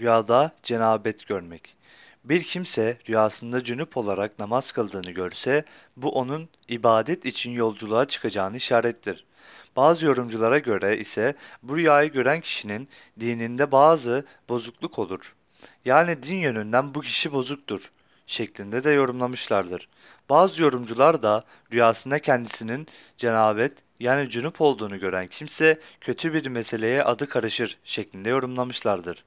Rüyada cenabet görmek. Bir kimse rüyasında cünüp olarak namaz kıldığını görse, bu onun ibadet için yolculuğa çıkacağını işarettir. Bazı yorumculara göre ise bu rüyayı gören kişinin dininde bazı bozukluk olur. Yani din yönünden bu kişi bozuktur şeklinde de yorumlamışlardır. Bazı yorumcular da rüyasında kendisinin cenabet yani cünüp olduğunu gören kimse kötü bir meseleye adı karışır şeklinde yorumlamışlardır.